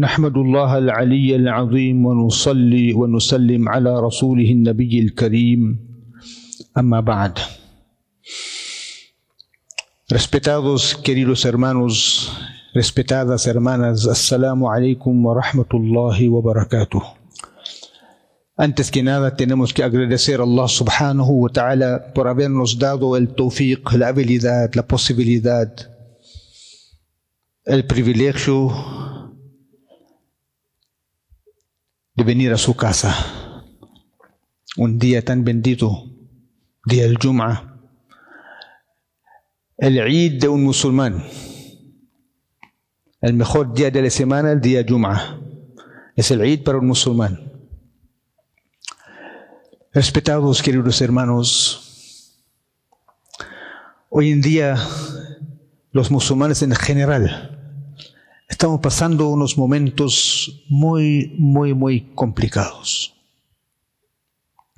نحمد الله العلي العظيم ونصلي ونسلم على رسوله النبي الكريم أما بعد Respetados queridos hermanos, respetadas hermanas, Assalamu alaikum wa rahmatullahi wa barakatuh. Antes que nada tenemos que agradecer a Allah subhanahu wa ta'ala por habernos dado el tawfiq, la habilidad, la posibilidad, el privilegio de venir a su casa. Un día tan bendito, día del Jum'ah, el Eid de un musulmán. El mejor día de la semana, el día Jum'ah. Es el Eid para un musulmán. Respetados queridos hermanos, hoy en día los musulmanes en general estamos pasando unos momentos muy, muy, muy complicados,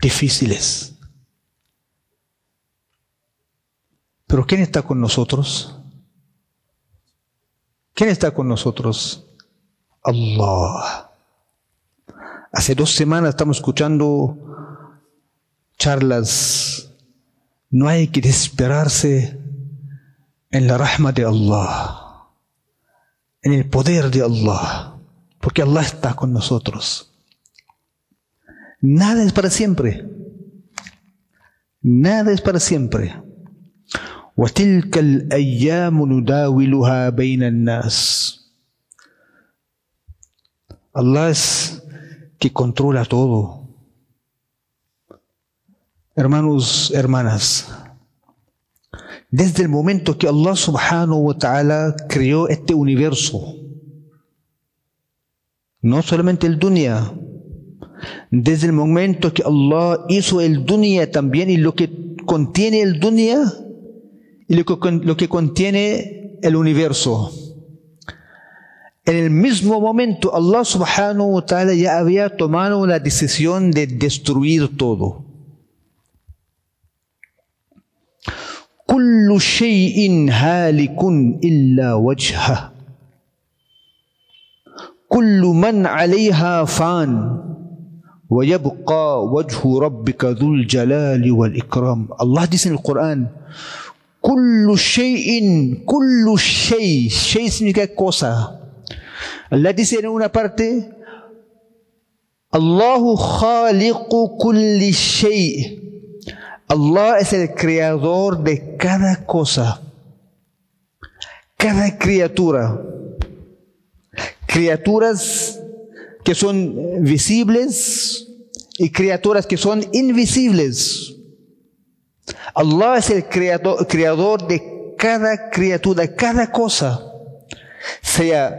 difíciles. Pero ¿quién está con nosotros? ¿Quién está con nosotros? Allah. Hace dos semanas estamos escuchando charlas. No hay que desesperarse en la rahma de Allah, en el poder de Allah, porque Allah está con nosotros. Nada es para siempre. Nada es para siempre. وتلك الأيام نداولها بين الناس Allah es que controla todo. Hermanos, hermanas, desde el momento que Allah subhanahu wa ta'ala creó este universo, no solamente el dunya, desde el momento que Allah hizo el dunya también y lo que contiene el dunya, y lo que, lo que contiene el universo. En el mismo momento, Allah subhanahu wa ta'ala ya había tomado la decisión de destruir todo. كل شيء هالك إلا وجهه. كل من عليها فان ويبقى وجه ربك ذو الجلال والإكرام. الله en el Corán كل شيء كل شيء شيء significa cosa Allah dice en parte الله خالق كل شيء. Allah es el creador de cada cosa cada criatura criaturas que son visibles y criaturas que son invisibles Allah es el creador, creador de cada criatura, cada cosa. Sea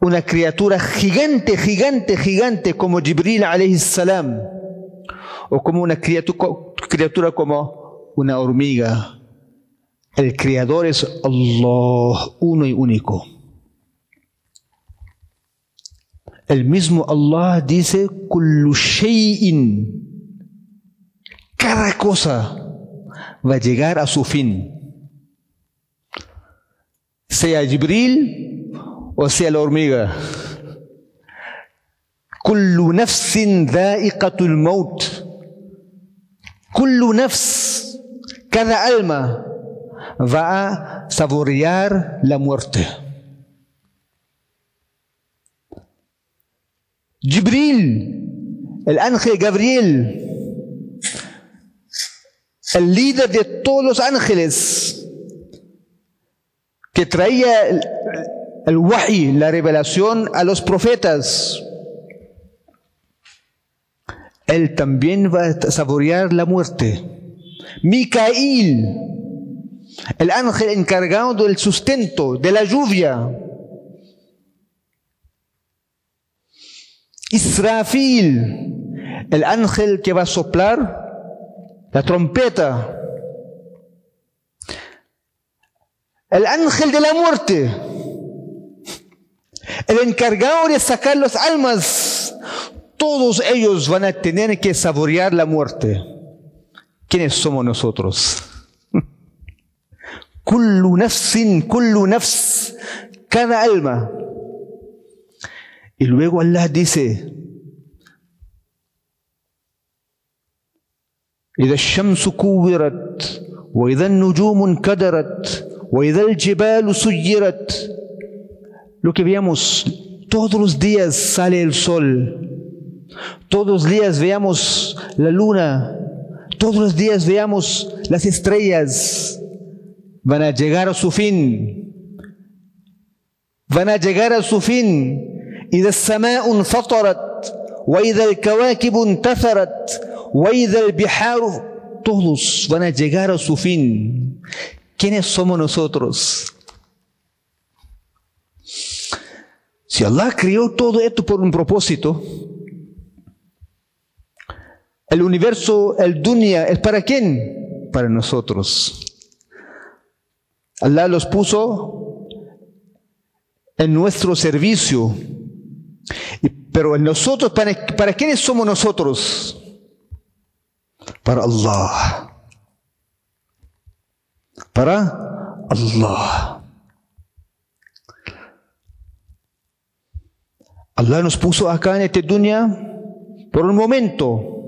una criatura gigante, gigante, gigante como Jibril alayhi salam o como una criatura como una hormiga. El Creador es Allah, uno y único. El mismo Allah dice, cada cosa va a llegar a su fin. Sea Jibril o sea la hormiga. Kullu nafsin da'iqatul maut. Kullu nafs, cada alma va a saborear la muerte. Jibril, el ángel Gabriel, el líder de todos los ángeles, que traía el, el wahi, la revelación a los profetas, él también va a saborear la muerte. Micail, el ángel encargado del sustento, de la lluvia. Israfil, el ángel que va a soplar la trompeta, el ángel de la muerte, el encargado de sacar las almas, todos ellos van a tener que saborear la muerte. ¿Quiénes somos nosotros? Kullu nafsin, kullu nafs. cada alma. Y luego Allah dice, إذا الشمس كورت وإذا النجوم انكدرت وإذا الجبال سيرت Lo que veamos, todos los días sale el sol, todos los días veamos la luna, todos los días veamos las estrellas, van a llegar a su fin, van a llegar a su fin. إذا السماء انفطرت وإذا الكواكب انتثرت وإذا البحار todos van a llegar a su fin. ¿Quiénes somos nosotros? Si Allah creó todo esto por un propósito, el universo, el dunya, ¿es para quién? Para nosotros. Allah los puso en nuestro servicio. Pero nosotros, ¿para, para quiénes somos nosotros? Para Allah. Para Allah. Allah nos puso acá en este dunya por un momento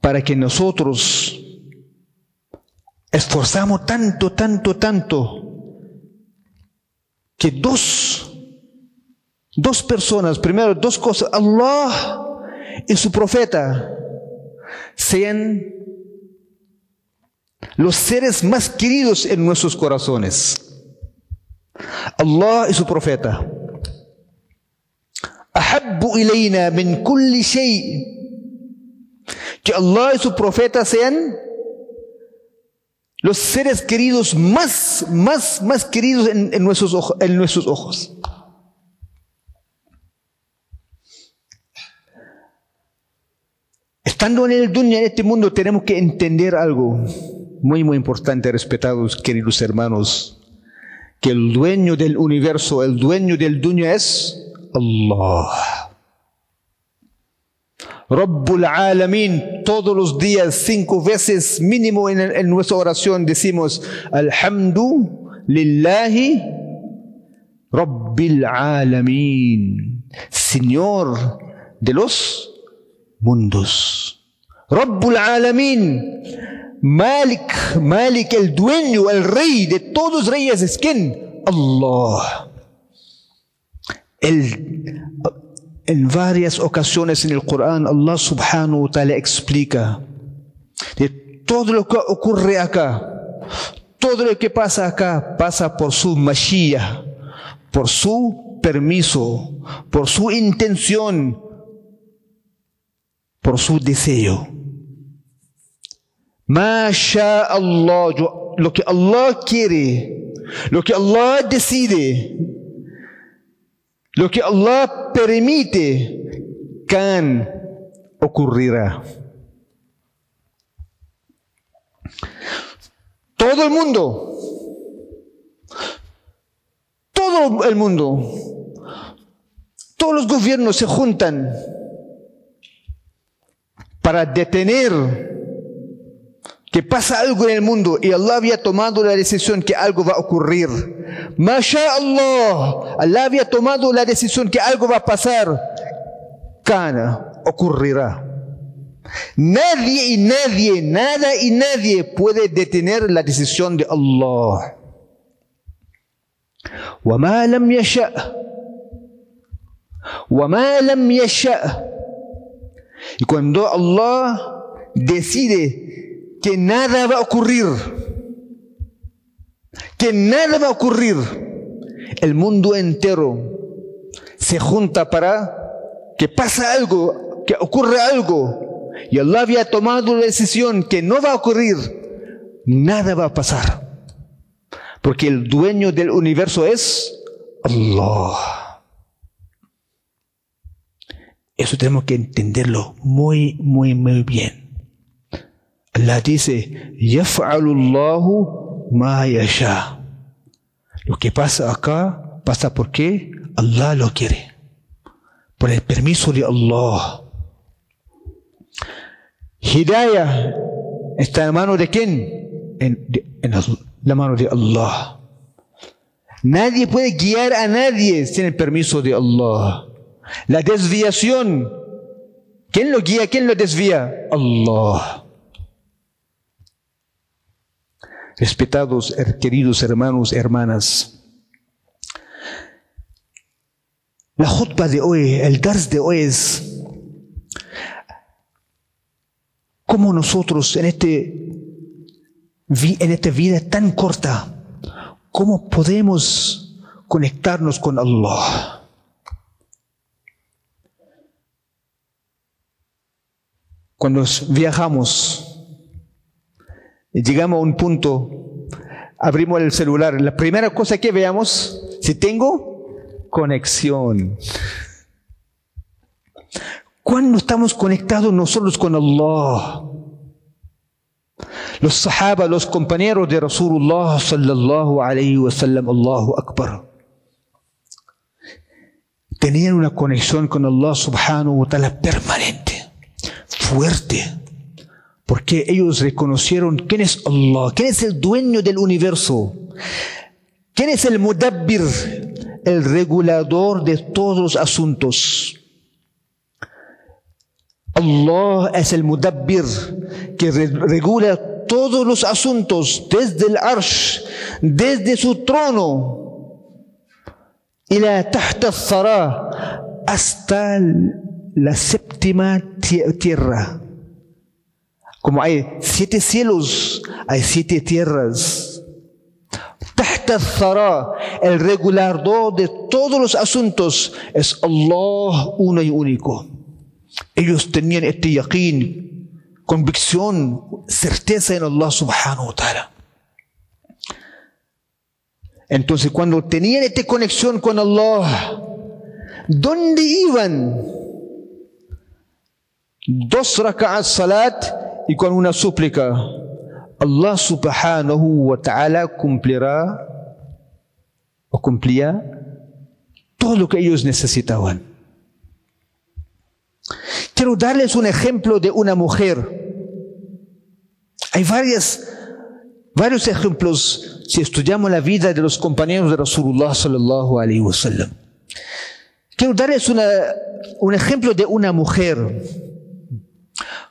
para que nosotros esforzamos tanto, tanto, tanto que dos, dos personas, primero dos cosas, Allah y su profeta, sean los seres más queridos en nuestros corazones. Allah y su profeta. أحب إلينا من كل شيء que Allah y su profeta sean los seres queridos más, más, más queridos en, en, nuestros, ojos, en nuestros ojos. Estando en el dunya, en este mundo, tenemos que entender algo muy, muy importante, respetados queridos hermanos, que el dueño del universo, el dueño del dunya es Allah. Rabbul Alamin, todos los días, cinco veces mínimo en, en nuestra oración decimos, Alhamdu lillahi Rabbil Alamin, Señor de los mundos. Rabbul Alamin, Malik, Malik, el dueño, el rey de todos los reyes, es quién? Allah. El, en varias ocasiones en el Corán, Allah subhanahu wa ta'ala explica de todo lo que ocurre acá, todo lo que pasa acá pasa por su Mashiach, por su permiso, por su intención, por su deseo. Masha Allah, lo que Allah quiere, lo que Allah decide, lo que Allah permite, can ocurrirá. Todo el mundo, todo el mundo, todos los gobiernos se juntan para detener que pasa algo en el mundo y Allah había tomado la decisión que algo va a ocurrir. Masha Allah, Allah había tomado la decisión que algo va a pasar. Kana, ocurrirá. Nadie y nadie, nada y nadie puede detener la decisión de Allah. وما لم يشأ وما لم يشأ y cuando Allah decide que nada va a ocurrir, que nada va a ocurrir, el mundo entero se junta para que pasa algo, que ocurra algo, y Allah había tomado la decisión que no va a ocurrir, nada va a pasar, porque el dueño del universo es Allah. Eso tenemos que entenderlo muy, muy, muy bien. Allah dice, Yaf'alullahu ma yasha. Lo que pasa acá pasa porque Allah lo quiere. Por el permiso de Allah. Hidayah está en mano de quién? En, en la mano de Allah. Nadie puede guiar a nadie sin el permiso de Allah. La desviación, ¿quién lo guía? ¿Quién lo desvía? Allah. Respetados, queridos hermanos, hermanas, la jutba de hoy, el dars de hoy es cómo nosotros en, este, en esta vida tan corta, cómo podemos conectarnos con Allah. Cuando viajamos llegamos a un punto, abrimos el celular, la primera cosa que veamos, si tengo conexión. ¿Cuándo estamos conectados nosotros con Allah? Los sahaba, los compañeros de Rasulullah sallallahu alayhi wa sallam, Allahu Akbar. Tenían una conexión con Allah subhanahu wa ta'ala permanente, fuerte. Porque ellos reconocieron quién es Allah, quién es el dueño del universo, quién es el mudabbir, el regulador de todos los asuntos. Allah es el mudabbir que regula todos los asuntos desde el arsh, desde su trono, y la tahta hasta la séptima tierra. Como hay siete cielos, hay siete tierras. El regulador de todos los asuntos es Allah uno y único. Ellos tenían este yaqeen, convicción, certeza en Allah subhanahu wa ta'ala. Entonces, cuando tenían esta conexión con Allah, ¿dónde iban? Dos raka'at salat y con una súplica. Allah subhanahu wa ta'ala cumplirá o cumplía todo lo que ellos necesitaban. Quiero darles un ejemplo de una mujer hay varias, varios ejemplos si estudiamos la vida de los compañeros de Rasulullah sallallahu alaihi wasallam. Quiero darles una, un ejemplo de una mujer,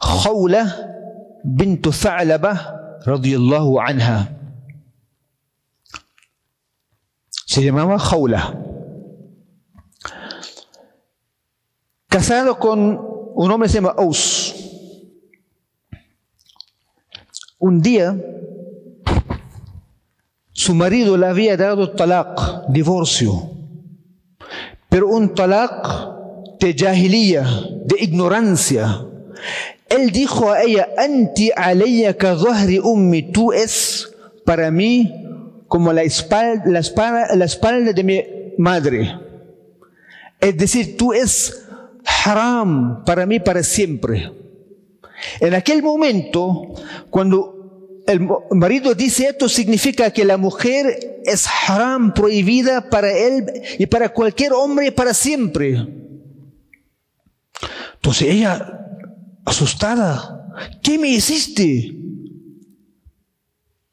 Khawla bint Tha'laba radiyallahu anha. Se llamaba Khawla. Casado con un hombre que se llama Aus. Un día, su marido le había dado talaq, divorcio, pero un talaq de jahiliya, de ignorancia. Él dijo a ella, anti alayya ka ummi, tú es para mí como la espalda, la espalda, la espalda de mi madre. Es decir, tú es haram para mí para siempre. En aquel momento, cuando el marido dice esto, significa que la mujer es haram, prohibida para él y para cualquier hombre para siempre. Entonces ella, asustada, ¿qué me hiciste?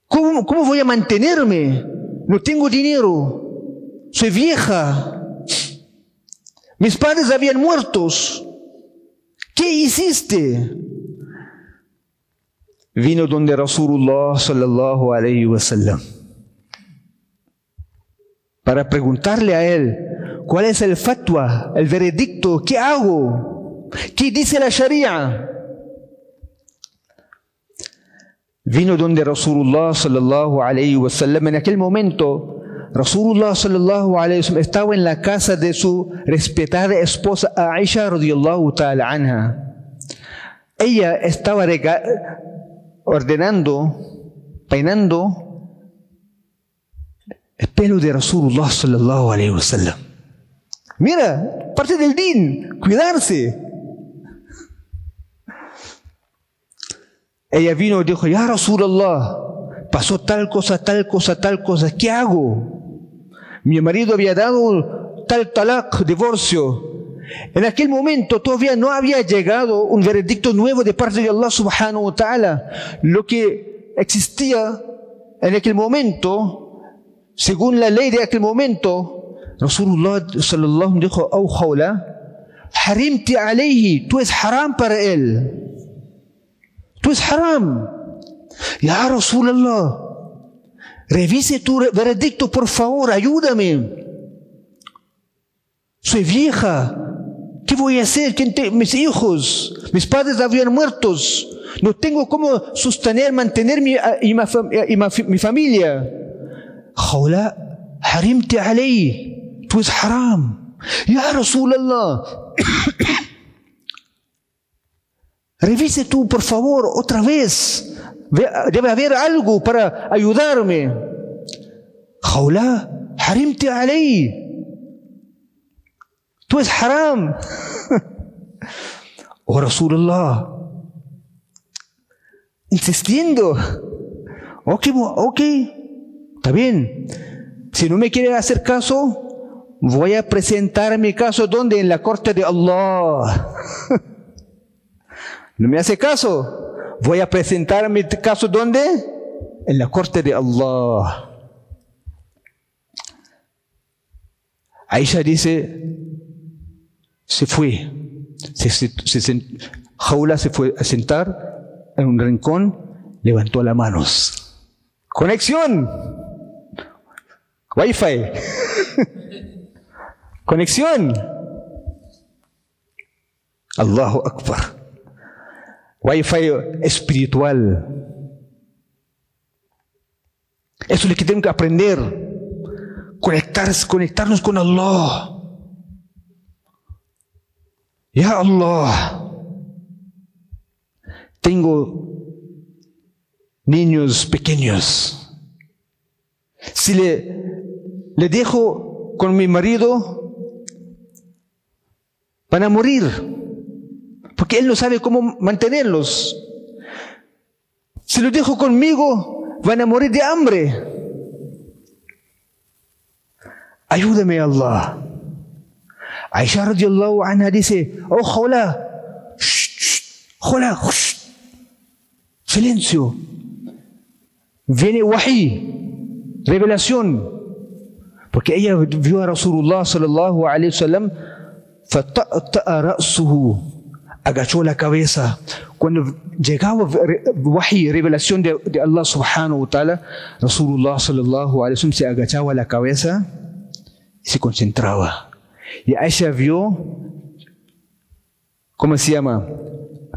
¿Cómo, cómo voy a mantenerme? No tengo dinero, soy vieja, mis padres habían muertos. ¿Qué hiciste? vino donde Rasulullah sallallahu alayhi wasallam para preguntarle a él cuál es el fatwa, el veredicto, ¿qué hago? ¿Qué dice la Sharia? Vino donde Rasulullah sallallahu alayhi wasallam en aquel momento Rasulullah sallallahu alayhi wasallam estaba en la casa de su respetada esposa Aisha radiyallahu ta'ala anha. Ella estaba ordenando, peinando el pelo de Rasulullah sallallahu alayhi wa sallam. Mira, parte del din, cuidarse. Ella vino y dijo, ya Rasulullah, pasó tal cosa, tal cosa, tal cosa, ¿qué hago? Mi marido había dado tal talak, divorcio, en aquel momento todavía no había llegado un veredicto nuevo de parte de Allah subhanahu wa ta'ala. Lo que existía en aquel momento según la ley de aquel momento, Rasulullah sallallahu dijo, harimti alayhi, tú es haram para él. Tú es haram. Ya Rasulullah, revise tu veredicto, por favor, ayúdame. Soy vieja. ¿Qué voy a hacer? mis hijos, mis padres habían muertos. No tengo cómo sostener, mantener mi, y, mi familia. Khawla, harimti alayhi. Tú es haram. Ya Rasulallah. Revise tú, por favor, otra vez. Debe haber algo para ayudarme. Khawla, harimti alayhi. Tú es haram. oh Rasulullah. Insistiendo. Ok, ok. Está bien. Si no me quiere hacer caso, voy a presentar mi caso donde? En la corte de Allah. no me hace caso. Voy a presentar mi caso donde? En la corte de Allah. Aisha dice, se fue. Jaula se fue a sentar en un rincón, levantó las manos. Conexión. Wi-Fi. Conexión. Allahu Akbar. Wi-Fi espiritual. Eso es lo que tenemos que aprender. conectarnos con Allah. Ya Allah, tengo niños pequeños. Si le, le dejo con mi marido, van a morir, porque él no sabe cómo mantenerlos. Si lo dejo conmigo, van a morir de hambre. Ayúdame Allah. Aisha radiallahu anha dice, oh hola, hola, silencio. Viene wahi, revelación. Porque ella vio a Rasulullah sallallahu alayhi wa sallam, agachó la cabeza. Cuando llegaba wahi, revelación de, de Allah subhanahu wa ta'ala, Rasulullah sallallahu alayhi wa sallam se agachaba la cabeza y se concentraba. Y Aisha vio, ¿cómo se llama?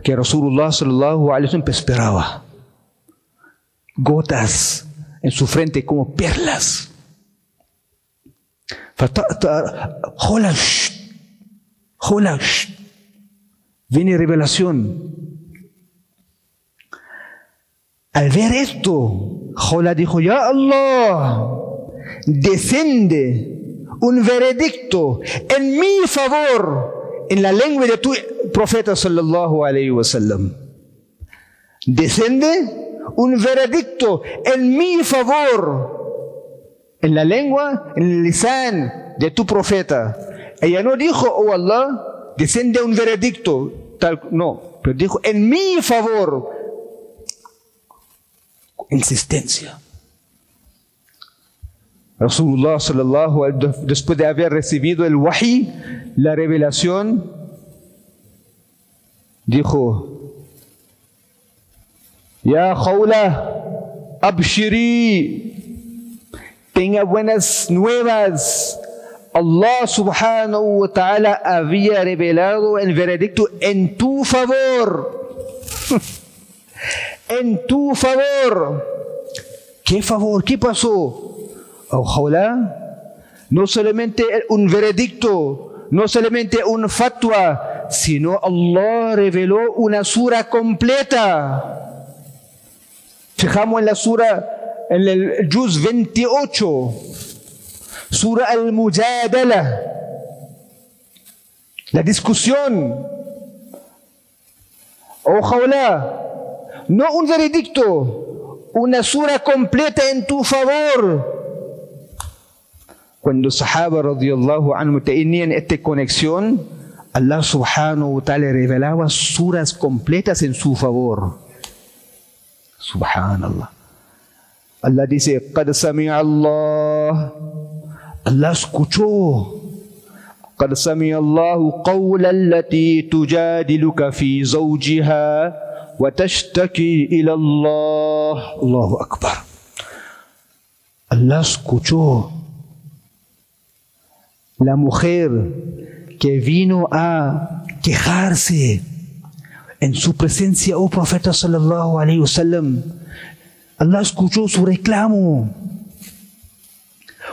Que Rasulullah sallallahu alaihi wasallam esperaba. Gotas en su frente como perlas. Viene revelación. Al ver esto, Jola dijo, Ya Allah, descende un veredicto en mi favor en la lengua de tu profeta sallallahu alaihi wasallam. Descende un veredicto en mi favor en la lengua, en el lisan de tu profeta. Ella no dijo, oh Allah, descende un veredicto, tal, no, pero dijo, en mi favor. Insistencia. Rasulullah sallallahu después de haber recibido el wahi, la revelación, dijo, Ya Khawla, abshiri, tenga buenas nuevas. Allah subhanahu wa ta'ala había revelado el veredicto en tu favor. en tu favor. ¿Qué favor? ¿Qué pasó? Ojalá, no solamente un veredicto, no solamente un fatwa, sino Allah reveló una sura completa. Fijamos en la sura, en el Juz 28, sura al-Mujadala, la discusión. Ojalá, no un veredicto, una sura completa en tu favor cuando Sahaba radiallahu anhu tenían esta conexión, Allah subhanahu wa ta'ala revelaba suras completas en su favor. Subhanallah. Allah dice, قد سمع الله Allah escuchó. قد سمع الله قول التي تجادلك في زوجها وتشتكي إلى الله الله أكبر Allah escuchó la mujer que vino a quejarse en su presencia, oh profeta sallallahu alaihi wasallam. Allah escuchó su reclamo.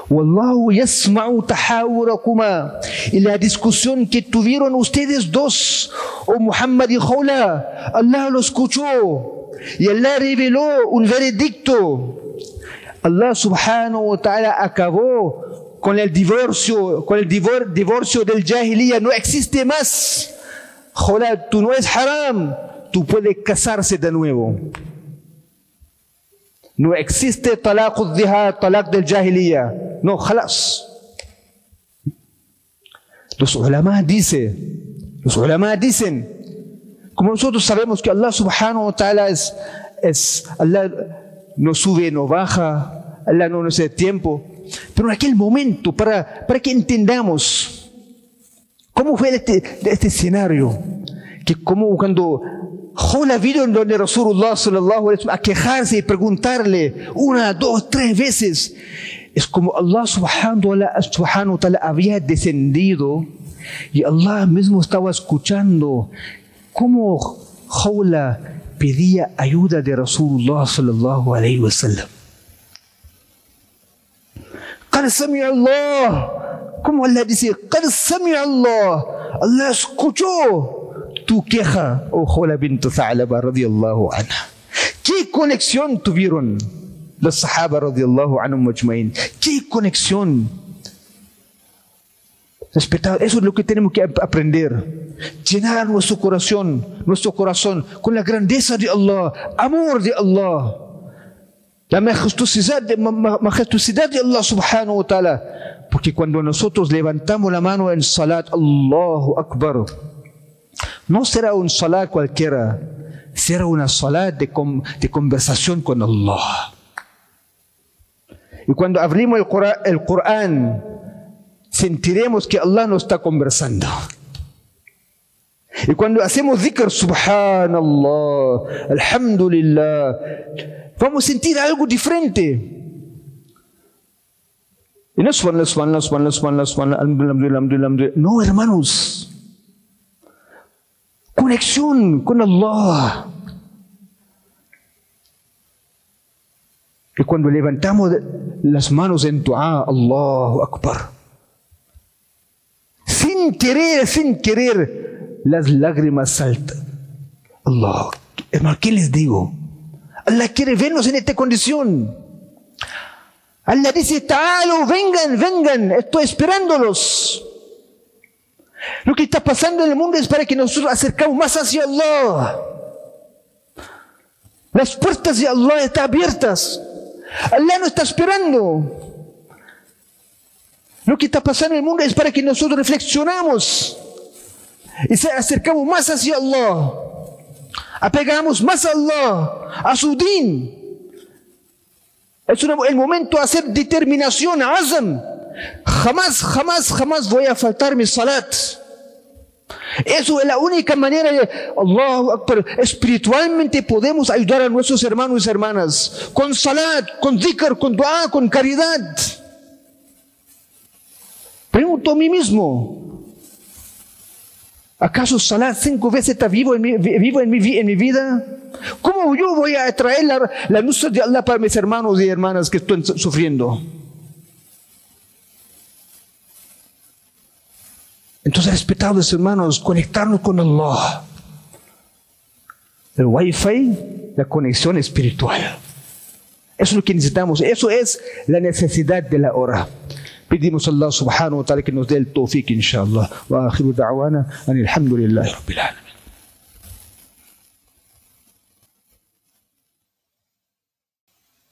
Wallahu yasma'u tahawurakuma. Y la discusión que tuvieron ustedes dos, oh Muhammad y Khawla, Allah lo escuchó. Y Allah reveló un veredicto. Allah subhanahu wa ta'ala acabó con el divorcio, con el divor- divorcio del jahiliya. No existe más. Khawla, tú no es haram. Tú puedes casarse de nuevo. No existe talaq al talaq del jahiliya. No, khalas. Los ulama dicen, los ulama dicen, como nosotros sabemos que Allah subhanahu wa ta'ala es, es, Allah no sube, no baja, Allah no nos da tiempo, pero en aquel momento, para, para que entendamos cómo fue este, este escenario, que como cuando Jola vino en donde Rasulullah sallallahu alaihi wasallam a quejarse y preguntarle una, dos, tres veces, es como Allah subhanahu wa ta'ala- subhanahu wa ta'ala había descendido y Allah mismo estaba escuchando cómo Jola pedía ayuda de Rasulullah sallallahu alaihi wasallam. قد سمع الله como Allah dice قد سمع الله Allah escuchó tu queja oh Jola bint Tha'laba radiyallahu anha qué conexión tuvieron los sahaba radiyallahu anhum majma'in qué conexión Respetado, eso es lo que tenemos que ap- aprender. Llenar nuestro corazón, nuestro corazón con la grandeza de Allah, amor de Allah. La majestuosidad de, ma- ma- majestuosidad de Allah subhanahu wa ta'ala. Porque cuando nosotros levantamos la mano en salat, Allahu Akbar, no será un salat cualquiera, será una salat de, con- de conversación con Allah. Y cuando abrimos el Corán, sentiremos que Allah nos está conversando. Y cuando hacemos dhikr, subhanallah, alhamdulillah, vamos a sentir algo diferente. No, hermanos. Conexión con Allah. Y cuando levantamos las manos en dua, Allahu Akbar. Sin querer, sin querer, las lágrimas saltan. Allah, hermano, ¿qué les digo? Allah quiere vernos en esta condición. Allah dice, Ta'alo, vengan, vengan, estoy esperándolos. Lo que está pasando en el mundo es para que nosotros acercamos más hacia Allah. Las puertas de Allah están abiertas. Allah nos está esperando. Lo que está pasando en el mundo es para que nosotros reflexionamos y se acercamos más hacia Allah. Apegamos más a Allah, a su din. Es el momento de hacer determinación, azam. Jamás, jamás, jamás voy a faltar mi salat. Eso es la única manera de Allahu Akbar. Espiritualmente podemos ayudar a nuestros hermanos y hermanas con salat, con dhikr, con dua, con caridad. Pregunto a mí mismo, ¿acaso salat cinco veces está vivo en mi, vivo en mi, vida? ¿Cómo yo voy a traer la, la luz de Allah para mis hermanos y hermanas que están su- sufriendo? Entonces, respetados hermanos, conectarnos con Allah. El Wi-Fi, la conexión espiritual. Eso es lo que necesitamos. Eso es la necesidad de la hora. Pedimos a Allah subhanahu wa ta'ala que nos dé el tawfiq, inshallah. Wa akhiru da'wana, anil hamdulillahi rabbil alamin.